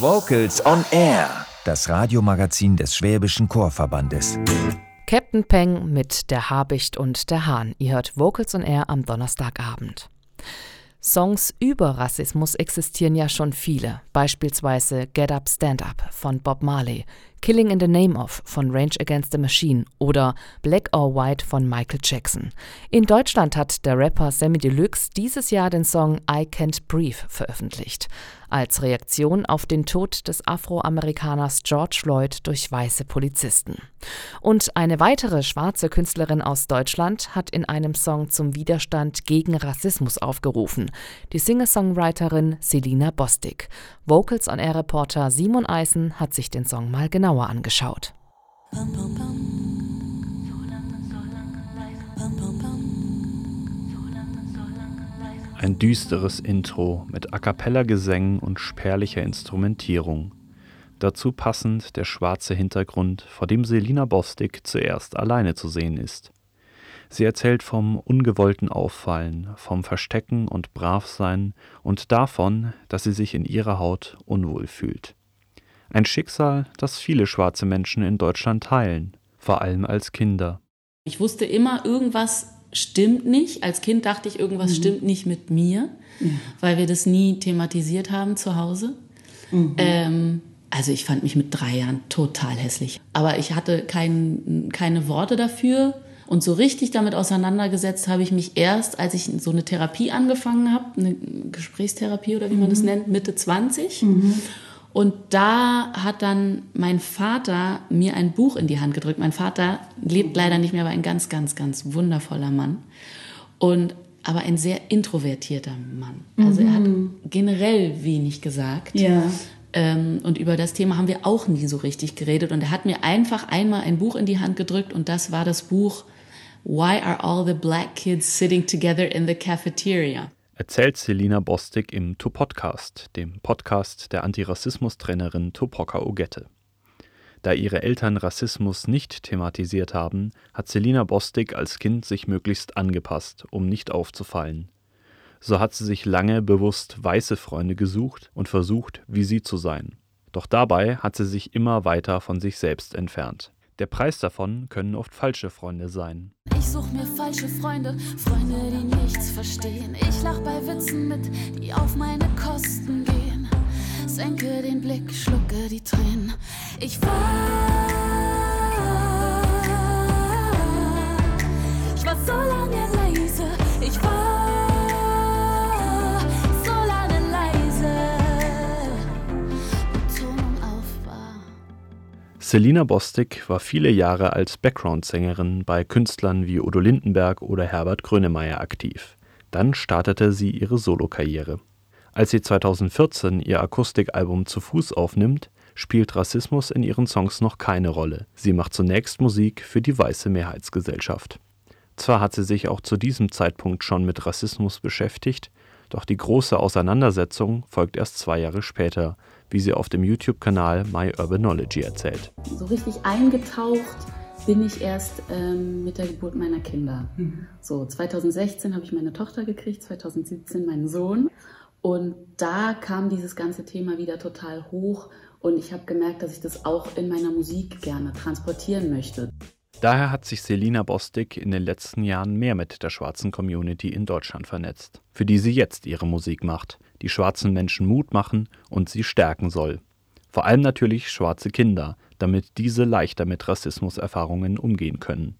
Vocals on Air, das Radiomagazin des Schwäbischen Chorverbandes. Captain Peng mit der Habicht und der Hahn. Ihr hört Vocals on Air am Donnerstagabend. Songs über Rassismus existieren ja schon viele, beispielsweise Get Up Stand Up von Bob Marley, Killing in the Name of von Range Against the Machine oder Black or White von Michael Jackson. In Deutschland hat der Rapper Sammy Deluxe dieses Jahr den Song I Can't Breathe veröffentlicht als Reaktion auf den Tod des Afroamerikaners George Floyd durch weiße Polizisten. Und eine weitere schwarze Künstlerin aus Deutschland hat in einem Song zum Widerstand gegen Rassismus aufgerufen, die Singer-Songwriterin Selina Bostik. Vocals on Air Reporter Simon Eisen hat sich den Song mal genauer angeschaut. Ein düsteres Intro mit A cappella Gesängen und spärlicher Instrumentierung. Dazu passend der schwarze Hintergrund, vor dem Selina Bostik zuerst alleine zu sehen ist. Sie erzählt vom ungewollten Auffallen, vom Verstecken und Bravsein und davon, dass sie sich in ihrer Haut unwohl fühlt. Ein Schicksal, das viele schwarze Menschen in Deutschland teilen, vor allem als Kinder. Ich wusste immer, irgendwas stimmt nicht. Als Kind dachte ich, irgendwas mhm. stimmt nicht mit mir, mhm. weil wir das nie thematisiert haben zu Hause. Mhm. Ähm, also ich fand mich mit drei Jahren total hässlich. Aber ich hatte kein, keine Worte dafür. Und so richtig damit auseinandergesetzt habe ich mich erst, als ich so eine Therapie angefangen habe, eine Gesprächstherapie oder wie man das mhm. nennt, Mitte 20. Mhm. Und da hat dann mein Vater mir ein Buch in die Hand gedrückt. Mein Vater lebt leider nicht mehr, aber ein ganz, ganz, ganz wundervoller Mann. Und aber ein sehr introvertierter Mann. Also er hat mhm. generell wenig gesagt. Ja. Ähm, und über das Thema haben wir auch nie so richtig geredet. Und er hat mir einfach einmal ein Buch in die Hand gedrückt und das war das Buch Why Are All the Black Kids Sitting Together in the Cafeteria? Erzählt Selina Bostik im To-Podcast, dem Podcast der Antirassismus-Trainerin Topoka Ogette. Da ihre Eltern Rassismus nicht thematisiert haben, hat Selina Bostik als Kind sich möglichst angepasst, um nicht aufzufallen. So hat sie sich lange bewusst weiße Freunde gesucht und versucht, wie sie zu sein. Doch dabei hat sie sich immer weiter von sich selbst entfernt. Der Preis davon können oft falsche Freunde sein. Ich such mir falsche Freunde, Freunde, die nichts verstehen. Ich lach bei Witzen mit, die auf meine Kosten gehen. Senke den Blick, schlucke die Tränen. Ich war, Selina Bostik war viele Jahre als Background-Sängerin bei Künstlern wie Udo Lindenberg oder Herbert Grönemeyer aktiv. Dann startete sie ihre Solokarriere. Als sie 2014 ihr Akustikalbum Zu Fuß aufnimmt, spielt Rassismus in ihren Songs noch keine Rolle. Sie macht zunächst Musik für die weiße Mehrheitsgesellschaft. Zwar hat sie sich auch zu diesem Zeitpunkt schon mit Rassismus beschäftigt, doch die große Auseinandersetzung folgt erst zwei Jahre später, wie sie auf dem YouTube-Kanal My Urbanology erzählt. So richtig eingetaucht bin ich erst ähm, mit der Geburt meiner Kinder. Mhm. So 2016 habe ich meine Tochter gekriegt, 2017 meinen Sohn. Und da kam dieses ganze Thema wieder total hoch und ich habe gemerkt, dass ich das auch in meiner Musik gerne transportieren möchte. Daher hat sich Selina Bostik in den letzten Jahren mehr mit der schwarzen Community in Deutschland vernetzt, für die sie jetzt ihre Musik macht die schwarzen Menschen Mut machen und sie stärken soll. Vor allem natürlich schwarze Kinder, damit diese leichter mit Rassismuserfahrungen umgehen können.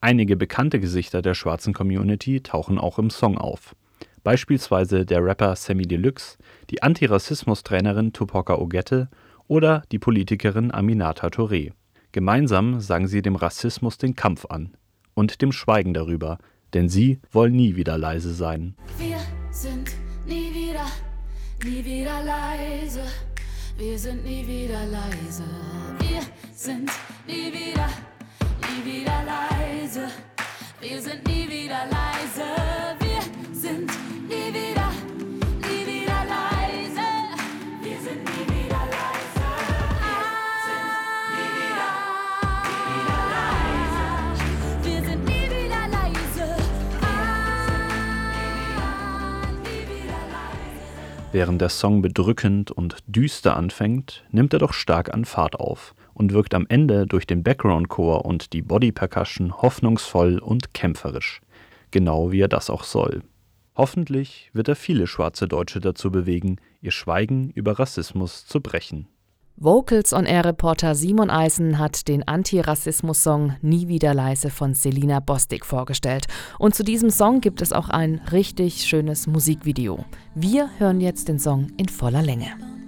Einige bekannte Gesichter der schwarzen Community tauchen auch im Song auf. Beispielsweise der Rapper Sammy Deluxe, die Antirassismus-Trainerin Tupoka Ogette oder die Politikerin Aminata Touré. Gemeinsam sagen sie dem Rassismus den Kampf an und dem Schweigen darüber, denn sie wollen nie wieder leise sein. Wir sind nie wieder, nie wieder leise. Wir sind nie wieder leise. Wir sind nie wieder, nie wieder leise. Wir sind nie wieder leise. Während der Song bedrückend und düster anfängt, nimmt er doch stark an Fahrt auf und wirkt am Ende durch den Background-Chor und die Body-Percussion hoffnungsvoll und kämpferisch. Genau wie er das auch soll. Hoffentlich wird er viele schwarze Deutsche dazu bewegen, ihr Schweigen über Rassismus zu brechen. Vocals on Air Reporter Simon Eisen hat den Antirassismus-Song Nie wieder leise von Selina Bostik vorgestellt. Und zu diesem Song gibt es auch ein richtig schönes Musikvideo. Wir hören jetzt den Song in voller Länge.